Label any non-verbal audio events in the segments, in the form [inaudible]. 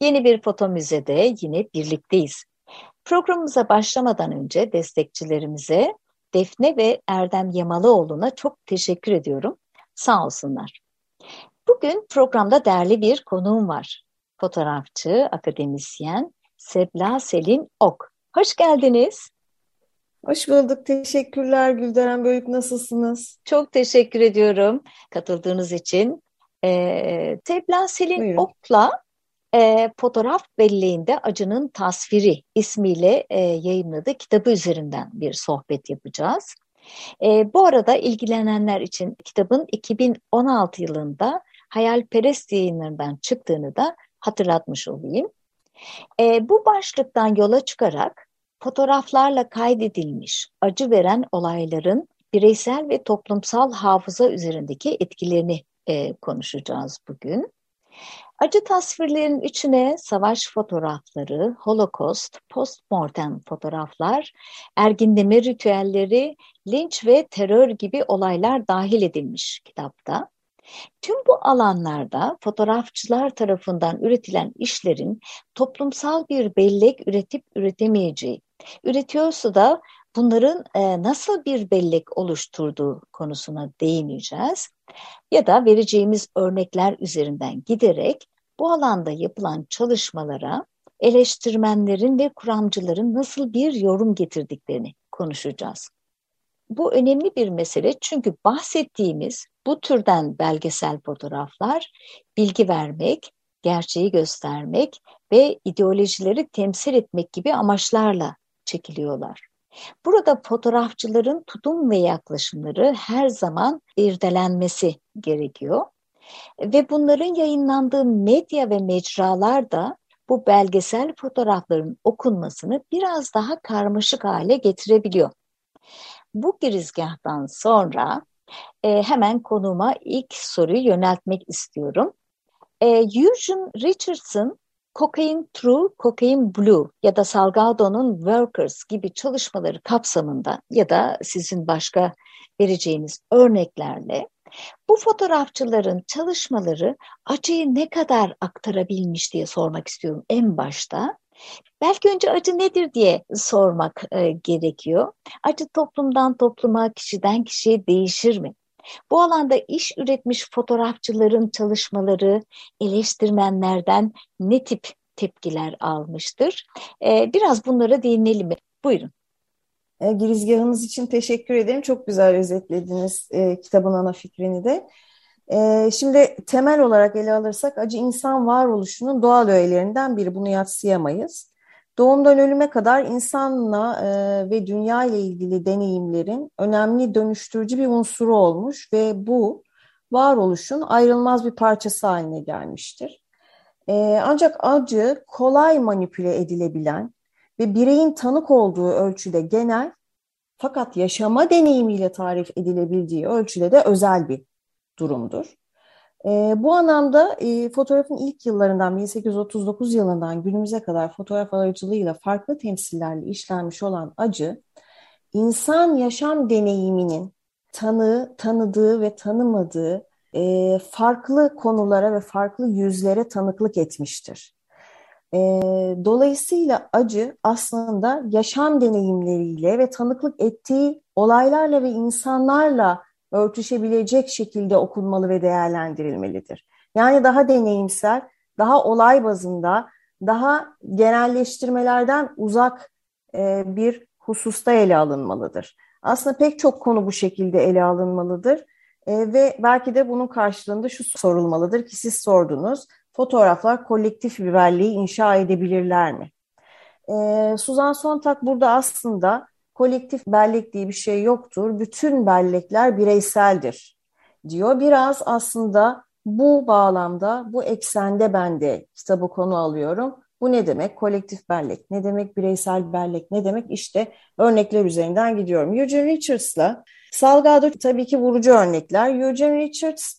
Yeni bir foto müzede yine birlikteyiz. Programımıza başlamadan önce destekçilerimize Defne ve Erdem Yamalıoğlu'na çok teşekkür ediyorum. Sağ olsunlar. Bugün programda değerli bir konuğum var. Fotoğrafçı, akademisyen Sebla Selin Ok. Hoş geldiniz. Hoş bulduk. Teşekkürler Gülderen Bölük. Nasılsınız? Çok teşekkür ediyorum katıldığınız için. Ee, Sebla Selin Buyurun. Ok'la e, fotoğraf belleğinde acının tasviri ismiyle e, yayınladığı kitabı üzerinden bir sohbet yapacağız. E, bu arada ilgilenenler için kitabın 2016 yılında Hayalperest yayınlarından çıktığını da hatırlatmış olayım. E, bu başlıktan yola çıkarak fotoğraflarla kaydedilmiş acı veren olayların bireysel ve toplumsal hafıza üzerindeki etkilerini e, konuşacağız bugün. Acı tasvirlerin içine savaş fotoğrafları, holokost, postmortem fotoğraflar, erginleme ritüelleri, linç ve terör gibi olaylar dahil edilmiş kitapta. Tüm bu alanlarda fotoğrafçılar tarafından üretilen işlerin toplumsal bir bellek üretip üretemeyeceği, üretiyorsa da bunların e, nasıl bir bellek oluşturduğu konusuna değineceğiz. Ya da vereceğimiz örnekler üzerinden giderek bu alanda yapılan çalışmalara eleştirmenlerin ve kuramcıların nasıl bir yorum getirdiklerini konuşacağız. Bu önemli bir mesele çünkü bahsettiğimiz bu türden belgesel fotoğraflar bilgi vermek, gerçeği göstermek ve ideolojileri temsil etmek gibi amaçlarla çekiliyorlar. Burada fotoğrafçıların tutum ve yaklaşımları her zaman irdelenmesi gerekiyor. Ve bunların yayınlandığı medya ve mecralar da bu belgesel fotoğrafların okunmasını biraz daha karmaşık hale getirebiliyor. Bu girizgahtan sonra e, hemen konuma ilk soruyu yöneltmek istiyorum. E, Eugene Richardson Cocaine True, Cocaine Blue ya da Salgado'nun Workers gibi çalışmaları kapsamında ya da sizin başka vereceğiniz örneklerle bu fotoğrafçıların çalışmaları acıyı ne kadar aktarabilmiş diye sormak istiyorum en başta. Belki önce acı nedir diye sormak e, gerekiyor. Acı toplumdan topluma, kişiden kişiye değişir mi? Bu alanda iş üretmiş fotoğrafçıların çalışmaları eleştirmenlerden ne tip tepkiler almıştır? Ee, biraz bunlara değinelim. Buyurun. E, girizgahınız için teşekkür ederim. Çok güzel özetlediniz e, kitabın ana fikrini de. E, şimdi temel olarak ele alırsak acı insan varoluşunun doğal öğelerinden biri. Bunu yatsıyamayız. Doğumdan ölüme kadar insanla e, ve dünya ile ilgili deneyimlerin önemli dönüştürücü bir unsuru olmuş ve bu varoluşun ayrılmaz bir parçası haline gelmiştir. E, ancak acı kolay manipüle edilebilen ve bireyin tanık olduğu ölçüde genel fakat yaşama deneyimiyle tarif edilebildiği ölçüde de özel bir durumdur. E, bu anlamda e, fotoğrafın ilk yıllarından 1839 yılından günümüze kadar fotoğraf aracılığıyla farklı temsillerle işlenmiş olan acı, insan yaşam deneyiminin tanı, tanıdığı ve tanımadığı e, farklı konulara ve farklı yüzlere tanıklık etmiştir. E, dolayısıyla acı aslında yaşam deneyimleriyle ve tanıklık ettiği olaylarla ve insanlarla örtüşebilecek şekilde okunmalı ve değerlendirilmelidir. Yani daha deneyimsel, daha olay bazında, daha genelleştirmelerden uzak e, bir hususta ele alınmalıdır. Aslında pek çok konu bu şekilde ele alınmalıdır. E, ve belki de bunun karşılığında şu sorulmalıdır ki siz sordunuz. Fotoğraflar kolektif bir belleği inşa edebilirler mi? E, Suzan Sontag burada aslında kolektif bellek diye bir şey yoktur. Bütün bellekler bireyseldir diyor. Biraz aslında bu bağlamda, bu eksende ben de kitabı konu alıyorum. Bu ne demek? Kolektif bellek, ne demek bireysel bellek, ne demek? İşte örnekler üzerinden gidiyorum. Eugene Richards'la Salgado tabii ki vurucu örnekler. Eugene Richards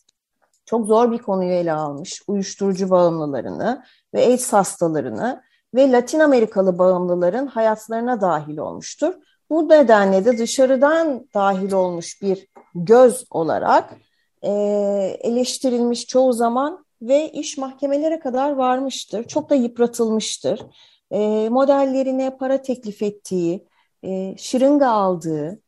çok zor bir konuyu ele almış. Uyuşturucu bağımlılarını ve AIDS hastalarını ve Latin Amerikalı bağımlıların hayatlarına dahil olmuştur. Bu nedenle de dışarıdan dahil olmuş bir göz olarak e, eleştirilmiş çoğu zaman ve iş mahkemelere kadar varmıştır. Çok da yıpratılmıştır. E, modellerine para teklif ettiği, e, şırınga aldığı,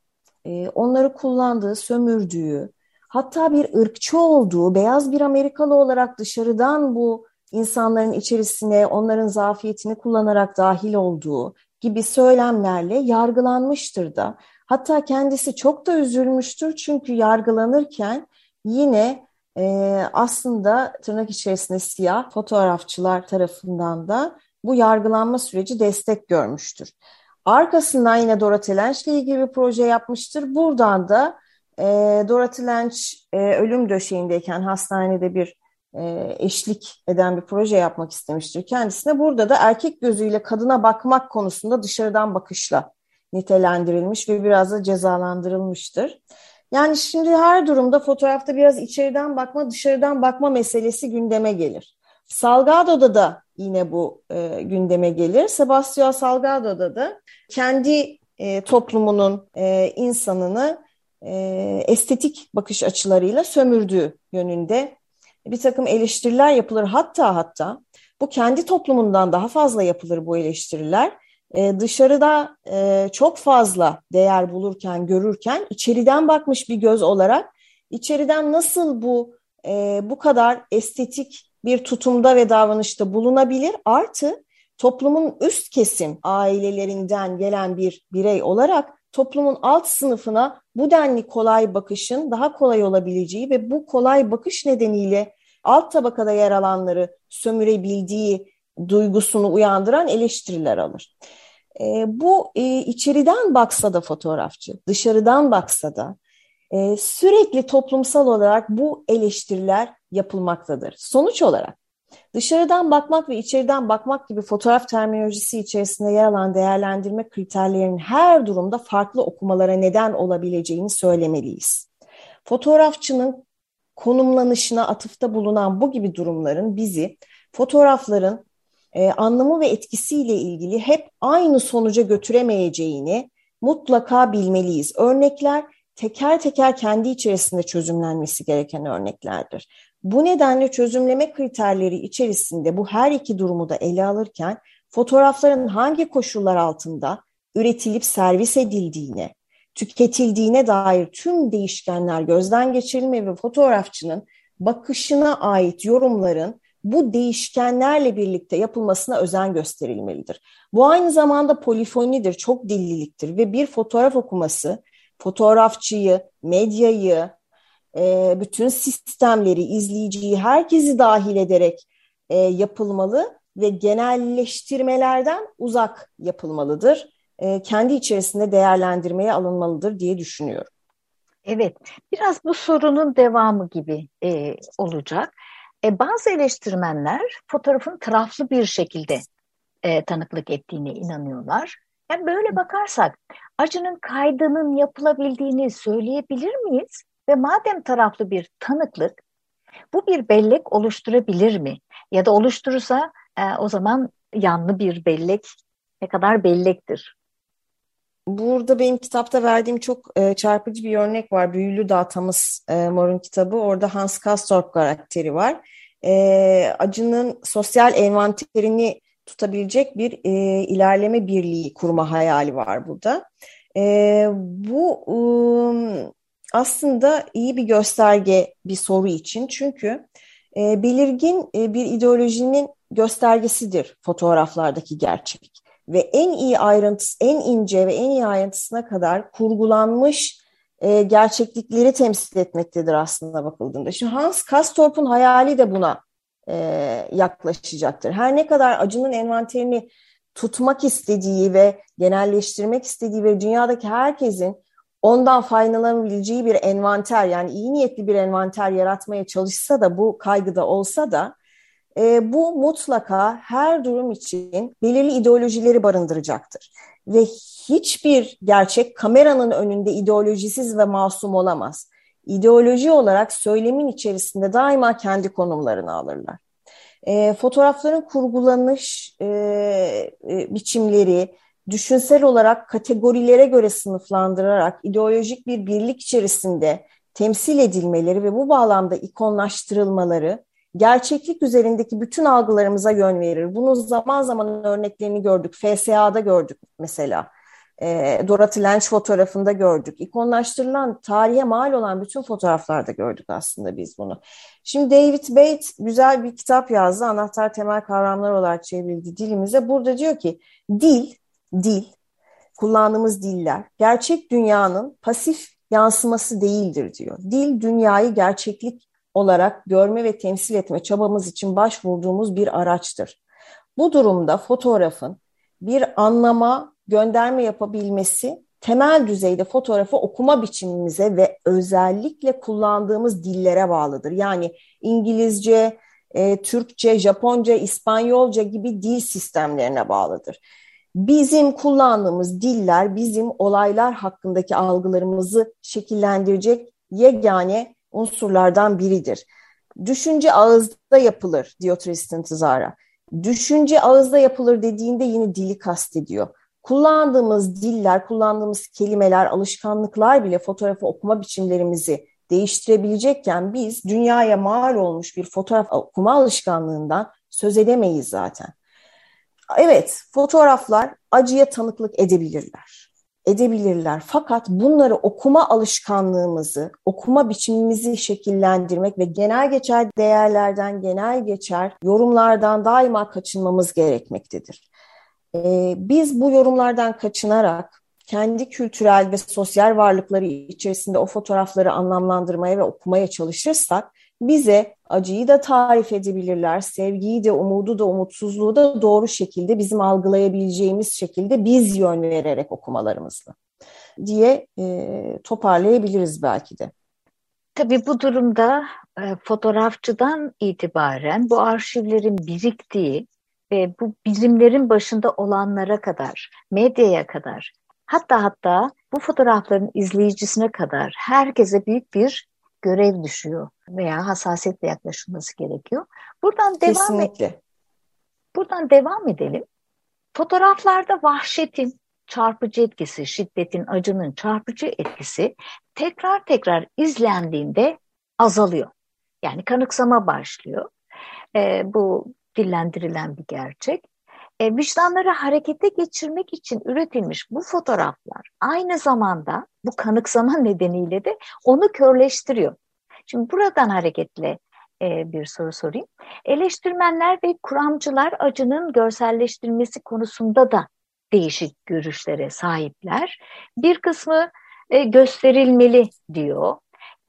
e, onları kullandığı, sömürdüğü, hatta bir ırkçı olduğu, beyaz bir Amerikalı olarak dışarıdan bu insanların içerisine onların zafiyetini kullanarak dahil olduğu gibi söylemlerle yargılanmıştır da. Hatta kendisi çok da üzülmüştür çünkü yargılanırken yine e, aslında tırnak içerisinde siyah fotoğrafçılar tarafından da bu yargılanma süreci destek görmüştür. Arkasından yine Dorothy Lynch ile ilgili bir proje yapmıştır. Buradan da e, Dorothy Lynch e, ölüm döşeğindeyken hastanede bir eşlik eden bir proje yapmak istemiştir kendisine. Burada da erkek gözüyle kadına bakmak konusunda dışarıdan bakışla nitelendirilmiş ve biraz da cezalandırılmıştır. Yani şimdi her durumda fotoğrafta biraz içeriden bakma, dışarıdan bakma meselesi gündeme gelir. Salgado'da da yine bu e, gündeme gelir. Sebastian Salgado'da da kendi e, toplumunun e, insanını e, estetik bakış açılarıyla sömürdüğü yönünde bir takım eleştiriler yapılır. Hatta hatta bu kendi toplumundan daha fazla yapılır bu eleştiriler. Ee, dışarıda e, çok fazla değer bulurken, görürken içeriden bakmış bir göz olarak içeriden nasıl bu e, bu kadar estetik bir tutumda ve davranışta bulunabilir? Artı toplumun üst kesim ailelerinden gelen bir birey olarak toplumun alt sınıfına bu denli kolay bakışın daha kolay olabileceği ve bu kolay bakış nedeniyle alt tabakada yer alanları sömürebildiği duygusunu uyandıran eleştiriler alır. E, bu e, içeriden baksa da fotoğrafçı, dışarıdan baksa da e, sürekli toplumsal olarak bu eleştiriler yapılmaktadır. Sonuç olarak Dışarıdan bakmak ve içeriden bakmak gibi fotoğraf terminolojisi içerisinde yer alan değerlendirme kriterlerinin her durumda farklı okumalara neden olabileceğini söylemeliyiz. Fotoğrafçının konumlanışına atıfta bulunan bu gibi durumların bizi fotoğrafların e, anlamı ve etkisiyle ilgili hep aynı sonuca götüremeyeceğini mutlaka bilmeliyiz. Örnekler teker teker kendi içerisinde çözümlenmesi gereken örneklerdir. Bu nedenle çözümleme kriterleri içerisinde bu her iki durumu da ele alırken fotoğrafların hangi koşullar altında üretilip servis edildiğine, tüketildiğine dair tüm değişkenler gözden geçirilme ve fotoğrafçının bakışına ait yorumların bu değişkenlerle birlikte yapılmasına özen gösterilmelidir. Bu aynı zamanda polifonidir, çok dilliliktir ve bir fotoğraf okuması fotoğrafçıyı, medyayı, e, bütün sistemleri, izleyiciyi, herkesi dahil ederek e, yapılmalı ve genelleştirmelerden uzak yapılmalıdır. E, kendi içerisinde değerlendirmeye alınmalıdır diye düşünüyorum. Evet, biraz bu sorunun devamı gibi olacak. Bazı eleştirmenler fotoğrafın taraflı bir şekilde tanıklık ettiğine inanıyorlar. Yani böyle bakarsak acının kaydının yapılabildiğini söyleyebilir miyiz? Ve madem taraflı bir tanıklık, bu bir bellek oluşturabilir mi? Ya da oluşturursa e, o zaman yanlı bir bellek ne kadar bellektir? Burada benim kitapta verdiğim çok e, çarpıcı bir örnek var. Büyülü Datamız e, Mor'un kitabı. Orada Hans Castorp karakteri var. E, acının sosyal envanterini tutabilecek bir e, ilerleme birliği kurma hayali var burada. E, bu um, aslında iyi bir gösterge bir soru için çünkü e, belirgin e, bir ideolojinin göstergesidir fotoğraflardaki gerçek ve en iyi ayrıntısı, en ince ve en iyi ayrıntısına kadar kurgulanmış e, gerçeklikleri temsil etmektedir aslında bakıldığında. Şimdi Hans Castorp'un hayali de buna e, yaklaşacaktır. Her ne kadar acının envanterini tutmak istediği ve genelleştirmek istediği ve dünyadaki herkesin ondan faydalanabileceği bir envanter yani iyi niyetli bir envanter yaratmaya çalışsa da bu kaygıda olsa da e, bu mutlaka her durum için belirli ideolojileri barındıracaktır. Ve hiçbir gerçek kameranın önünde ideolojisiz ve masum olamaz. İdeoloji olarak söylemin içerisinde daima kendi konumlarını alırlar. E, fotoğrafların kurgulanış e, e, biçimleri, düşünsel olarak kategorilere göre sınıflandırarak ideolojik bir birlik içerisinde temsil edilmeleri ve bu bağlamda ikonlaştırılmaları gerçeklik üzerindeki bütün algılarımıza yön verir. Bunu zaman zaman örneklerini gördük. FSA'da gördük mesela. E, Dorothy Lange fotoğrafında gördük. İkonlaştırılan, tarihe mal olan bütün fotoğraflarda gördük aslında biz bunu. Şimdi David Bates güzel bir kitap yazdı. Anahtar temel kavramlar olarak çevrildi dilimize. Burada diyor ki dil, dil, kullandığımız diller gerçek dünyanın pasif yansıması değildir diyor. Dil dünyayı gerçeklik olarak görme ve temsil etme çabamız için başvurduğumuz bir araçtır. Bu durumda fotoğrafın bir anlama, gönderme yapabilmesi temel düzeyde fotoğrafı okuma biçimimize ve özellikle kullandığımız dillere bağlıdır. Yani İngilizce, e, Türkçe, Japonca, İspanyolca gibi dil sistemlerine bağlıdır. Bizim kullandığımız diller bizim olaylar hakkındaki algılarımızı şekillendirecek yegane unsurlardan biridir. Düşünce ağızda yapılır diyor Tristan Tzara. Düşünce ağızda yapılır dediğinde yine dili kastediyor. Kullandığımız diller, kullandığımız kelimeler, alışkanlıklar bile fotoğrafı okuma biçimlerimizi değiştirebilecekken biz dünyaya mal olmuş bir fotoğraf okuma alışkanlığından söz edemeyiz zaten. Evet, fotoğraflar acıya tanıklık edebilirler edebilirler. Fakat bunları okuma alışkanlığımızı, okuma biçimimizi şekillendirmek ve genel geçer değerlerden, genel geçer yorumlardan daima kaçınmamız gerekmektedir. Ee, biz bu yorumlardan kaçınarak kendi kültürel ve sosyal varlıkları içerisinde o fotoğrafları anlamlandırmaya ve okumaya çalışırsak bize acıyı da tarif edebilirler, sevgiyi de, umudu da, umutsuzluğu da doğru şekilde bizim algılayabileceğimiz şekilde biz yön vererek okumalarımızla diye e, toparlayabiliriz belki de. Tabii bu durumda e, fotoğrafçıdan itibaren bu arşivlerin biriktiği ve bu bilimlerin başında olanlara kadar, medyaya kadar, hatta hatta bu fotoğrafların izleyicisine kadar herkese büyük bir görev düşüyor veya hassasiyetle yaklaşılması gerekiyor. Buradan devam Kesinlikle. Et, buradan devam edelim. Fotoğraflarda vahşetin çarpıcı etkisi, şiddetin, acının çarpıcı etkisi tekrar tekrar izlendiğinde azalıyor. Yani kanıksama başlıyor. E, bu dillendirilen bir gerçek. E, vicdanları harekete geçirmek için üretilmiş bu fotoğraflar aynı zamanda bu kanıksama [laughs] nedeniyle de onu körleştiriyor. Şimdi buradan hareketle e, bir soru sorayım. Eleştirmenler ve kuramcılar acının görselleştirilmesi konusunda da değişik görüşlere sahipler. Bir kısmı e, gösterilmeli diyor.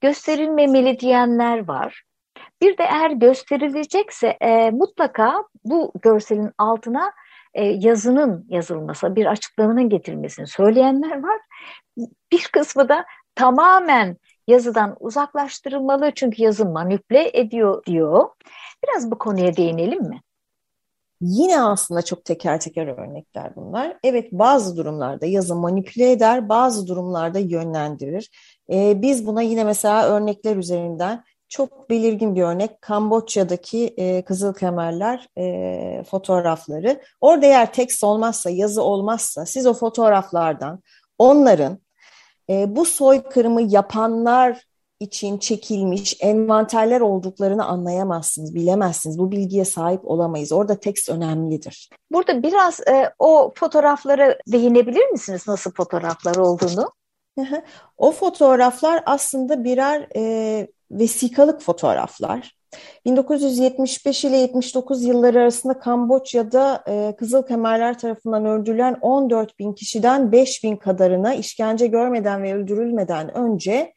Gösterilmemeli diyenler var. Bir de eğer gösterilecekse e, mutlaka bu görselin altına e, yazının yazılması, bir açıklamanın getirilmesini söyleyenler var. Bir kısmı da tamamen yazıdan uzaklaştırılmalı çünkü yazı manipüle ediyor diyor. Biraz bu konuya değinelim mi? Yine aslında çok teker teker örnekler bunlar. Evet bazı durumlarda yazı manipüle eder, bazı durumlarda yönlendirir. Ee, biz buna yine mesela örnekler üzerinden çok belirgin bir örnek Kamboçya'daki e, Kızıl Kemerler e, fotoğrafları. Orada eğer tekst olmazsa, yazı olmazsa siz o fotoğraflardan onların e, bu soykırımı yapanlar için çekilmiş envanterler olduklarını anlayamazsınız, bilemezsiniz. Bu bilgiye sahip olamayız. Orada tekst önemlidir. Burada biraz e, o fotoğraflara değinebilir misiniz nasıl fotoğraflar olduğunu? o fotoğraflar aslında birer e, vesikalık fotoğraflar. 1975 ile 79 yılları arasında Kamboçya'da e, Kızıl Kemerler tarafından öldürülen 14 bin kişiden 5 bin kadarına işkence görmeden ve öldürülmeden önce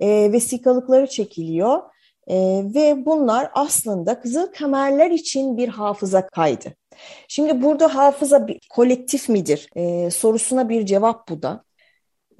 e, vesikalıkları çekiliyor. E, ve bunlar aslında Kızıl Kemerler için bir hafıza kaydı. Şimdi burada hafıza bir kolektif midir e, sorusuna bir cevap bu da.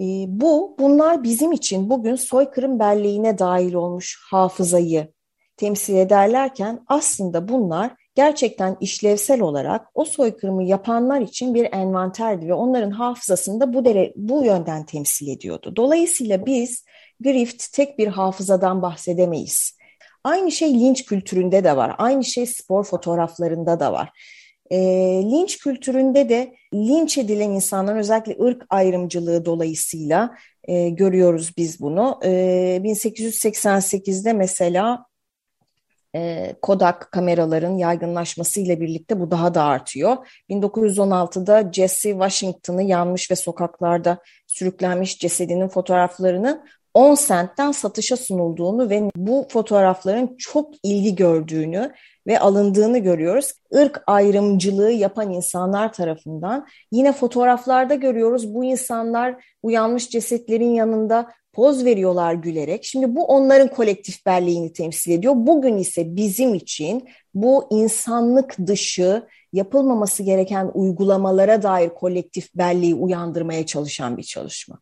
E, bu bunlar bizim için bugün soykırım belleğine dahil olmuş hafızayı temsil ederlerken aslında bunlar gerçekten işlevsel olarak o soykırımı yapanlar için bir envanterdi ve onların hafızasında bu dere, bu yönden temsil ediyordu. Dolayısıyla biz grift tek bir hafızadan bahsedemeyiz. Aynı şey linç kültüründe de var. Aynı şey spor fotoğraflarında da var. E, linç kültüründe de linç edilen insanların özellikle ırk ayrımcılığı dolayısıyla e, görüyoruz biz bunu. E, 1888'de mesela e, Kodak kameraların yaygınlaşmasıyla birlikte bu daha da artıyor. 1916'da Jesse Washington'ı yanmış ve sokaklarda sürüklenmiş cesedinin fotoğraflarını 10 sentten satışa sunulduğunu ve bu fotoğrafların çok ilgi gördüğünü ve alındığını görüyoruz. Irk ayrımcılığı yapan insanlar tarafından yine fotoğraflarda görüyoruz bu insanlar uyanmış cesetlerin yanında poz veriyorlar gülerek. Şimdi bu onların kolektif belleğini temsil ediyor. Bugün ise bizim için bu insanlık dışı yapılmaması gereken uygulamalara dair kolektif belleği uyandırmaya çalışan bir çalışma.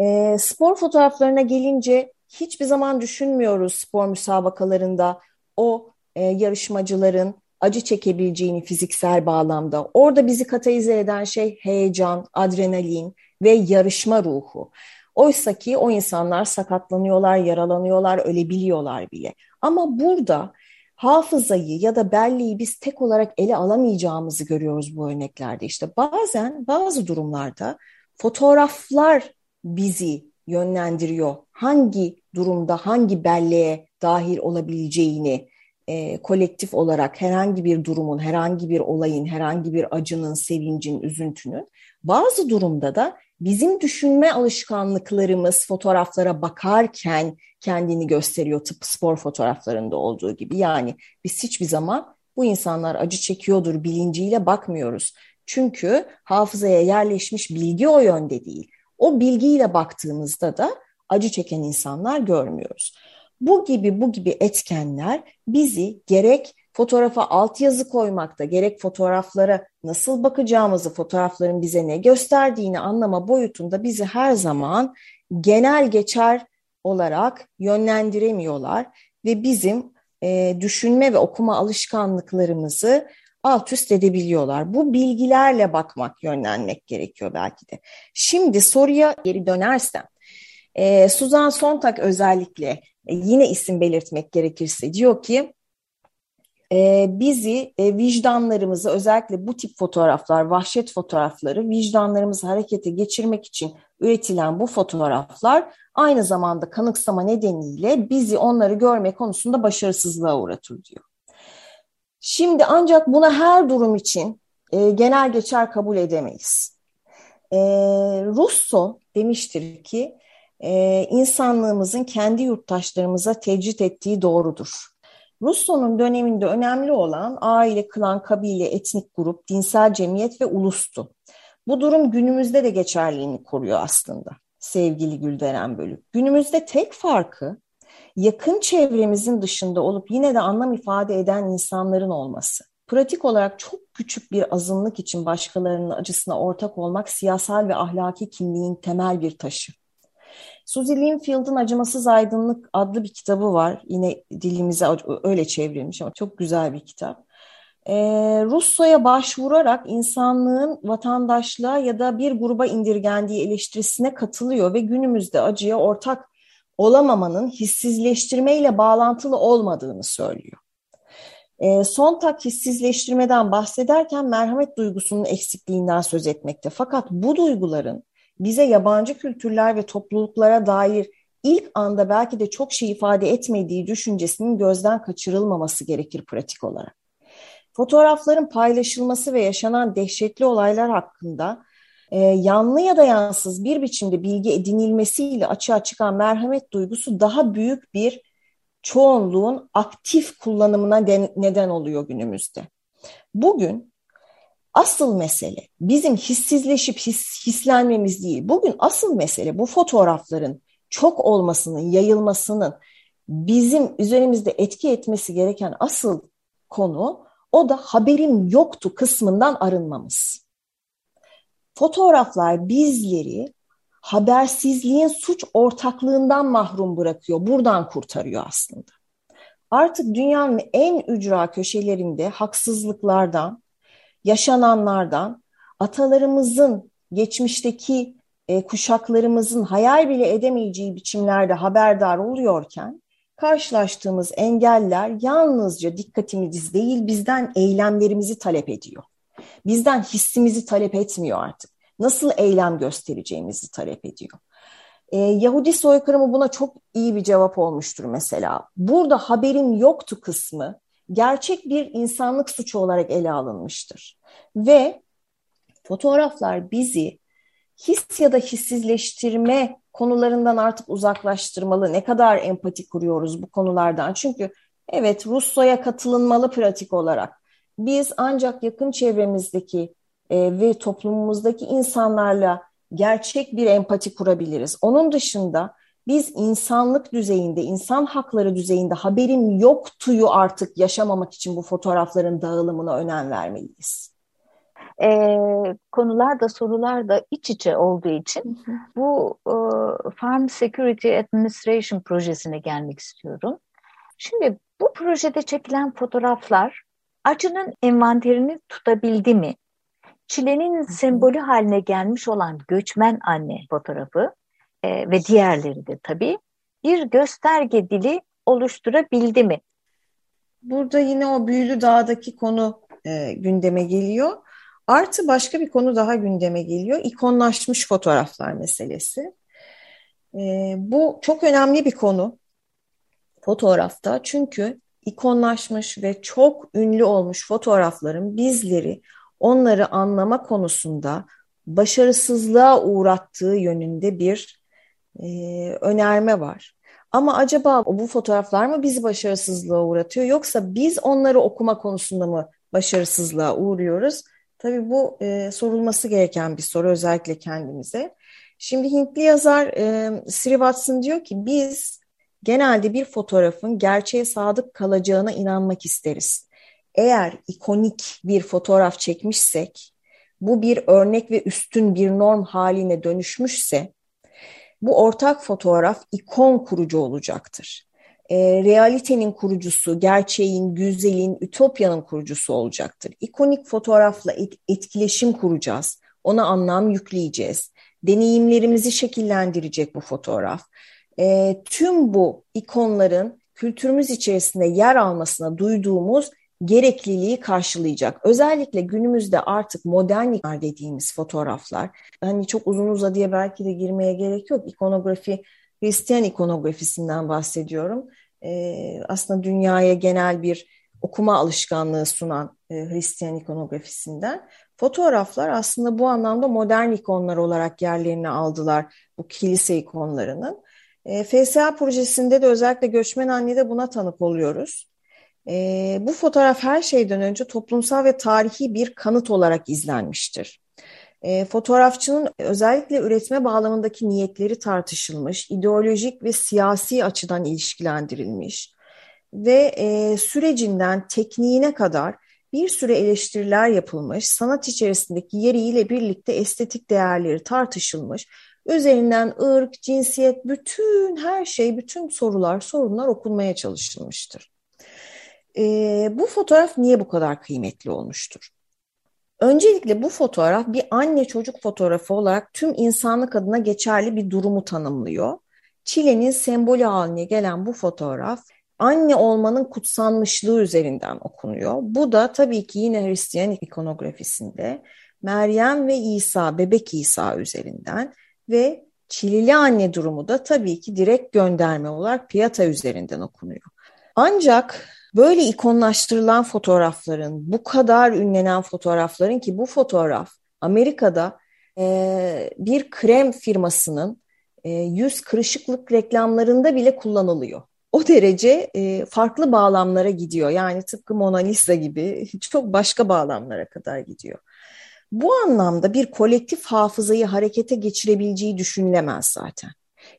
E, spor fotoğraflarına gelince hiçbir zaman düşünmüyoruz spor müsabakalarında o e, yarışmacıların acı çekebileceğini fiziksel bağlamda. Orada bizi katalize eden şey heyecan, adrenalin ve yarışma ruhu. Oysa ki o insanlar sakatlanıyorlar, yaralanıyorlar, ölebiliyorlar bile. Ama burada hafızayı ya da belleği biz tek olarak ele alamayacağımızı görüyoruz bu örneklerde. İşte bazen bazı durumlarda fotoğraflar bizi yönlendiriyor. Hangi durumda hangi belleğe dahil olabileceğini e, kolektif olarak herhangi bir durumun, herhangi bir olayın, herhangi bir acının, sevincin, üzüntünün bazı durumda da bizim düşünme alışkanlıklarımız fotoğraflara bakarken kendini gösteriyor tıpkı spor fotoğraflarında olduğu gibi. Yani biz hiçbir zaman bu insanlar acı çekiyordur bilinciyle bakmıyoruz. Çünkü hafızaya yerleşmiş bilgi o yönde değil. O bilgiyle baktığımızda da acı çeken insanlar görmüyoruz. Bu gibi bu gibi etkenler bizi gerek fotoğrafa altyazı koymakta, gerek fotoğraflara nasıl bakacağımızı, fotoğrafların bize ne gösterdiğini anlama boyutunda bizi her zaman genel geçer olarak yönlendiremiyorlar ve bizim e, düşünme ve okuma alışkanlıklarımızı alt üst edebiliyorlar. Bu bilgilerle bakmak, yönlenmek gerekiyor belki de. Şimdi soruya geri dönersem, e, Suzan Sontag özellikle e, yine isim belirtmek gerekirse diyor ki, e, bizi e, vicdanlarımızı özellikle bu tip fotoğraflar, vahşet fotoğrafları vicdanlarımızı harekete geçirmek için üretilen bu fotoğraflar aynı zamanda kanıksama nedeniyle bizi onları görme konusunda başarısızlığa uğratır diyor. Şimdi ancak buna her durum için e, genel geçer kabul edemeyiz. E, Russo demiştir ki e, insanlığımızın kendi yurttaşlarımıza tecrit ettiği doğrudur. Russo'nun döneminde önemli olan aile, klan, kabile, etnik grup, dinsel cemiyet ve ulustu. Bu durum günümüzde de geçerliğini koruyor aslında sevgili Gülderen Bölük. Günümüzde tek farkı yakın çevremizin dışında olup yine de anlam ifade eden insanların olması. Pratik olarak çok küçük bir azınlık için başkalarının acısına ortak olmak siyasal ve ahlaki kimliğin temel bir taşı. Suzy Linfield'ın Acımasız Aydınlık adlı bir kitabı var. Yine dilimize öyle çevrilmiş ama çok güzel bir kitap. Ee, Russo'ya başvurarak insanlığın vatandaşlığa ya da bir gruba indirgendiği eleştirisine katılıyor ve günümüzde acıya ortak olamamanın hissizleştirmeyle bağlantılı olmadığını söylüyor. E, Sontag hissizleştirmeden bahsederken merhamet duygusunun eksikliğinden söz etmekte. Fakat bu duyguların bize yabancı kültürler ve topluluklara dair ilk anda belki de çok şey ifade etmediği düşüncesinin gözden kaçırılmaması gerekir pratik olarak. Fotoğrafların paylaşılması ve yaşanan dehşetli olaylar hakkında e, yanlı ya da yansız bir biçimde bilgi edinilmesiyle açığa çıkan merhamet duygusu daha büyük bir çoğunluğun aktif kullanımına den, neden oluyor günümüzde. Bugün asıl mesele bizim hissizleşip his, hislenmemiz değil. Bugün asıl mesele bu fotoğrafların çok olmasının, yayılmasının bizim üzerimizde etki etmesi gereken asıl konu o da haberim yoktu kısmından arınmamız. Fotoğraflar bizleri habersizliğin suç ortaklığından mahrum bırakıyor. Buradan kurtarıyor aslında. artık dünyanın en ücra köşelerinde haksızlıklardan, yaşananlardan, atalarımızın geçmişteki e, kuşaklarımızın hayal bile edemeyeceği biçimlerde haberdar oluyorken karşılaştığımız engeller yalnızca dikkatimiz değil bizden eylemlerimizi talep ediyor. Bizden hissimizi talep etmiyor artık. Nasıl eylem göstereceğimizi talep ediyor. E, Yahudi soykırımı buna çok iyi bir cevap olmuştur mesela. Burada haberim yoktu kısmı gerçek bir insanlık suçu olarak ele alınmıştır. Ve fotoğraflar bizi his ya da hissizleştirme konularından artık uzaklaştırmalı. Ne kadar empati kuruyoruz bu konulardan. Çünkü evet Rusya'ya katılınmalı pratik olarak. Biz ancak yakın çevremizdeki e, ve toplumumuzdaki insanlarla gerçek bir empati kurabiliriz. Onun dışında biz insanlık düzeyinde, insan hakları düzeyinde haberim yoktuyu artık yaşamamak için bu fotoğrafların dağılımına önem vermeliyiz. E, konular da sorular da iç içe olduğu için bu e, Farm Security Administration projesine gelmek istiyorum. Şimdi bu projede çekilen fotoğraflar acının envanterini tutabildi mi? Çilenin sembolü haline gelmiş olan göçmen anne fotoğrafı e, ve diğerleri de tabii bir gösterge dili oluşturabildi mi? Burada yine o büyülü dağdaki konu e, gündeme geliyor. Artı başka bir konu daha gündeme geliyor. İkonlaşmış fotoğraflar meselesi. E, bu çok önemli bir konu fotoğrafta. Çünkü ikonlaşmış ve çok ünlü olmuş fotoğrafların bizleri onları anlama konusunda başarısızlığa uğrattığı yönünde bir e, önerme var. Ama acaba bu fotoğraflar mı bizi başarısızlığa uğratıyor yoksa biz onları okuma konusunda mı başarısızlığa uğruyoruz? Tabii bu e, sorulması gereken bir soru özellikle kendimize. Şimdi Hintli yazar e, Sri Watson diyor ki biz genelde bir fotoğrafın gerçeğe sadık kalacağına inanmak isteriz. Eğer ikonik bir fotoğraf çekmişsek, bu bir örnek ve üstün bir norm haline dönüşmüşse, bu ortak fotoğraf ikon kurucu olacaktır. E, realitenin kurucusu, gerçeğin, güzelin, ütopyanın kurucusu olacaktır. İkonik fotoğrafla et, etkileşim kuracağız, ona anlam yükleyeceğiz. Deneyimlerimizi şekillendirecek bu fotoğraf. E, tüm bu ikonların kültürümüz içerisinde yer almasına duyduğumuz gerekliliği karşılayacak. Özellikle günümüzde artık modern dediğimiz fotoğraflar, hani çok uzun uzadıya belki de girmeye gerek yok. İkonografi, Hristiyan ikonografisinden bahsediyorum. Ee, aslında dünyaya genel bir okuma alışkanlığı sunan e, Hristiyan ikonografisinden. Fotoğraflar aslında bu anlamda modern ikonlar olarak yerlerini aldılar bu kilise ikonlarının. E, FSA projesinde de özellikle göçmen annede buna tanık oluyoruz. E, bu fotoğraf her şeyden önce toplumsal ve tarihi bir kanıt olarak izlenmiştir. E, fotoğrafçının özellikle üretme bağlamındaki niyetleri tartışılmış, ideolojik ve siyasi açıdan ilişkilendirilmiş ve e, sürecinden tekniğine kadar bir süre eleştiriler yapılmış, sanat içerisindeki yeriyle birlikte estetik değerleri tartışılmış, üzerinden ırk, cinsiyet, bütün her şey, bütün sorular, sorunlar okunmaya çalışılmıştır e, bu fotoğraf niye bu kadar kıymetli olmuştur? Öncelikle bu fotoğraf bir anne çocuk fotoğrafı olarak tüm insanlık adına geçerli bir durumu tanımlıyor. Çile'nin sembolü haline gelen bu fotoğraf anne olmanın kutsanmışlığı üzerinden okunuyor. Bu da tabii ki yine Hristiyan ikonografisinde Meryem ve İsa, bebek İsa üzerinden ve Çilili anne durumu da tabii ki direkt gönderme olarak Piyata üzerinden okunuyor. Ancak Böyle ikonlaştırılan fotoğrafların, bu kadar ünlenen fotoğrafların ki bu fotoğraf Amerika'da e, bir krem firmasının e, yüz kırışıklık reklamlarında bile kullanılıyor. O derece e, farklı bağlamlara gidiyor. Yani tıpkı Mona Lisa gibi [laughs] çok başka bağlamlara kadar gidiyor. Bu anlamda bir kolektif hafızayı harekete geçirebileceği düşünülemez zaten.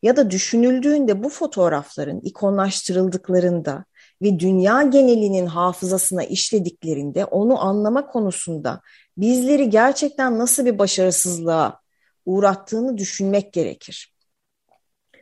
Ya da düşünüldüğünde bu fotoğrafların ikonlaştırıldıklarında ve dünya genelinin hafızasına işlediklerinde onu anlama konusunda bizleri gerçekten nasıl bir başarısızlığa uğrattığını düşünmek gerekir.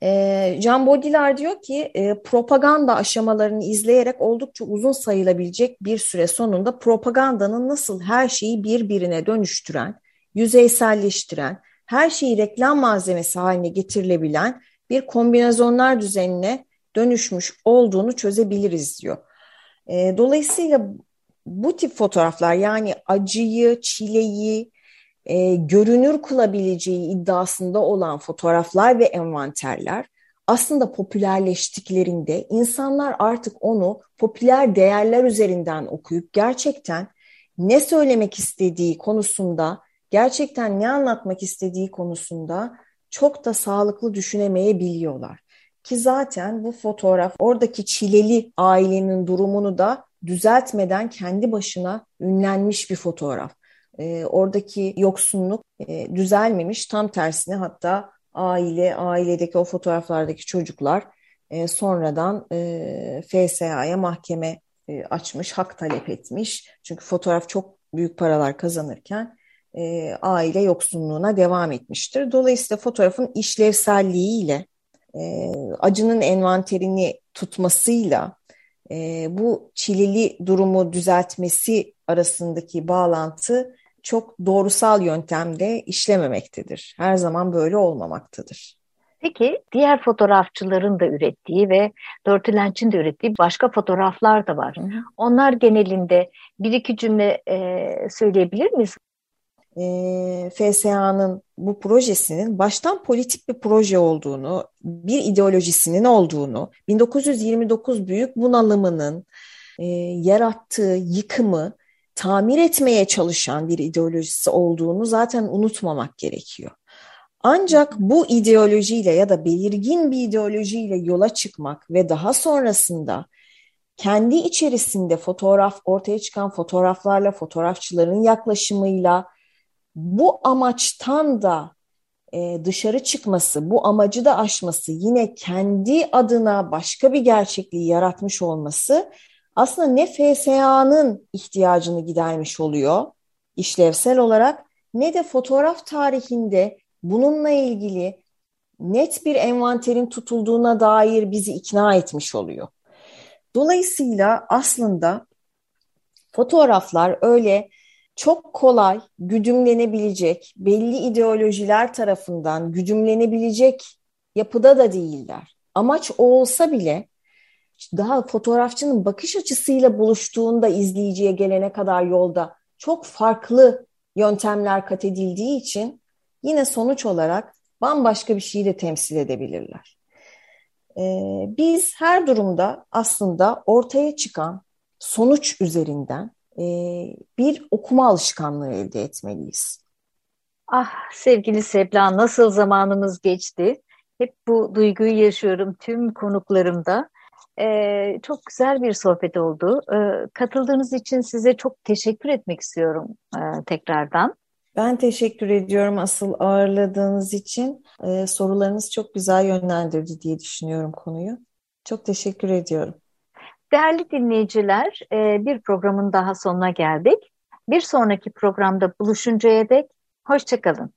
E, Jean Baudrillard diyor ki e, propaganda aşamalarını izleyerek oldukça uzun sayılabilecek bir süre sonunda propagandanın nasıl her şeyi birbirine dönüştüren, yüzeyselleştiren, her şeyi reklam malzemesi haline getirilebilen bir kombinasyonlar düzenine dönüşmüş olduğunu çözebiliriz diyor. E, dolayısıyla bu tip fotoğraflar yani acıyı, çileyi, e, görünür kılabileceği iddiasında olan fotoğraflar ve envanterler aslında popülerleştiklerinde insanlar artık onu popüler değerler üzerinden okuyup gerçekten ne söylemek istediği konusunda, gerçekten ne anlatmak istediği konusunda çok da sağlıklı düşünemeyebiliyorlar. Ki zaten bu fotoğraf oradaki çileli ailenin durumunu da düzeltmeden kendi başına ünlenmiş bir fotoğraf. E, oradaki yoksunluk e, düzelmemiş. Tam tersine hatta aile, ailedeki o fotoğraflardaki çocuklar e, sonradan e, FSA'ya mahkeme e, açmış, hak talep etmiş. Çünkü fotoğraf çok büyük paralar kazanırken e, aile yoksunluğuna devam etmiştir. Dolayısıyla fotoğrafın işlevselliğiyle, e, acının envanterini tutmasıyla, e, bu çileli durumu düzeltmesi arasındaki bağlantı çok doğrusal yöntemde işlememektedir. Her zaman böyle olmamaktadır. Peki diğer fotoğrafçıların da ürettiği ve Dorothy Lynch'in de ürettiği başka fotoğraflar da var. Hı hı. Onlar genelinde bir iki cümle e, söyleyebilir miyiz? E, FSA'nın bu projesinin baştan politik bir proje olduğunu, bir ideolojisinin olduğunu, 1929 büyük bunalımının e, yarattığı yıkımı tamir etmeye çalışan bir ideolojisi olduğunu zaten unutmamak gerekiyor. Ancak bu ideolojiyle ya da belirgin bir ideolojiyle yola çıkmak ve daha sonrasında kendi içerisinde fotoğraf ortaya çıkan fotoğraflarla, fotoğrafçıların yaklaşımıyla bu amaçtan da e, dışarı çıkması, bu amacı da aşması, yine kendi adına başka bir gerçekliği yaratmış olması aslında ne FSA'nın ihtiyacını gidermiş oluyor işlevsel olarak ne de fotoğraf tarihinde bununla ilgili net bir envanterin tutulduğuna dair bizi ikna etmiş oluyor. Dolayısıyla aslında fotoğraflar öyle çok kolay güdümlenebilecek, belli ideolojiler tarafından güdümlenebilecek yapıda da değiller. Amaç o olsa bile daha fotoğrafçının bakış açısıyla buluştuğunda izleyiciye gelene kadar yolda çok farklı yöntemler kat edildiği için yine sonuç olarak bambaşka bir şeyi de temsil edebilirler. Ee, biz her durumda aslında ortaya çıkan sonuç üzerinden e, bir okuma alışkanlığı elde etmeliyiz. Ah sevgili Sebla nasıl zamanımız geçti. Hep bu duyguyu yaşıyorum tüm konuklarımda. Ee, çok güzel bir sohbet oldu. Ee, katıldığınız için size çok teşekkür etmek istiyorum e, tekrardan. Ben teşekkür ediyorum asıl ağırladığınız için. Ee, sorularınız çok güzel yönlendirdi diye düşünüyorum konuyu. Çok teşekkür ediyorum. Değerli dinleyiciler, e, bir programın daha sonuna geldik. Bir sonraki programda buluşuncaya dek hoşçakalın.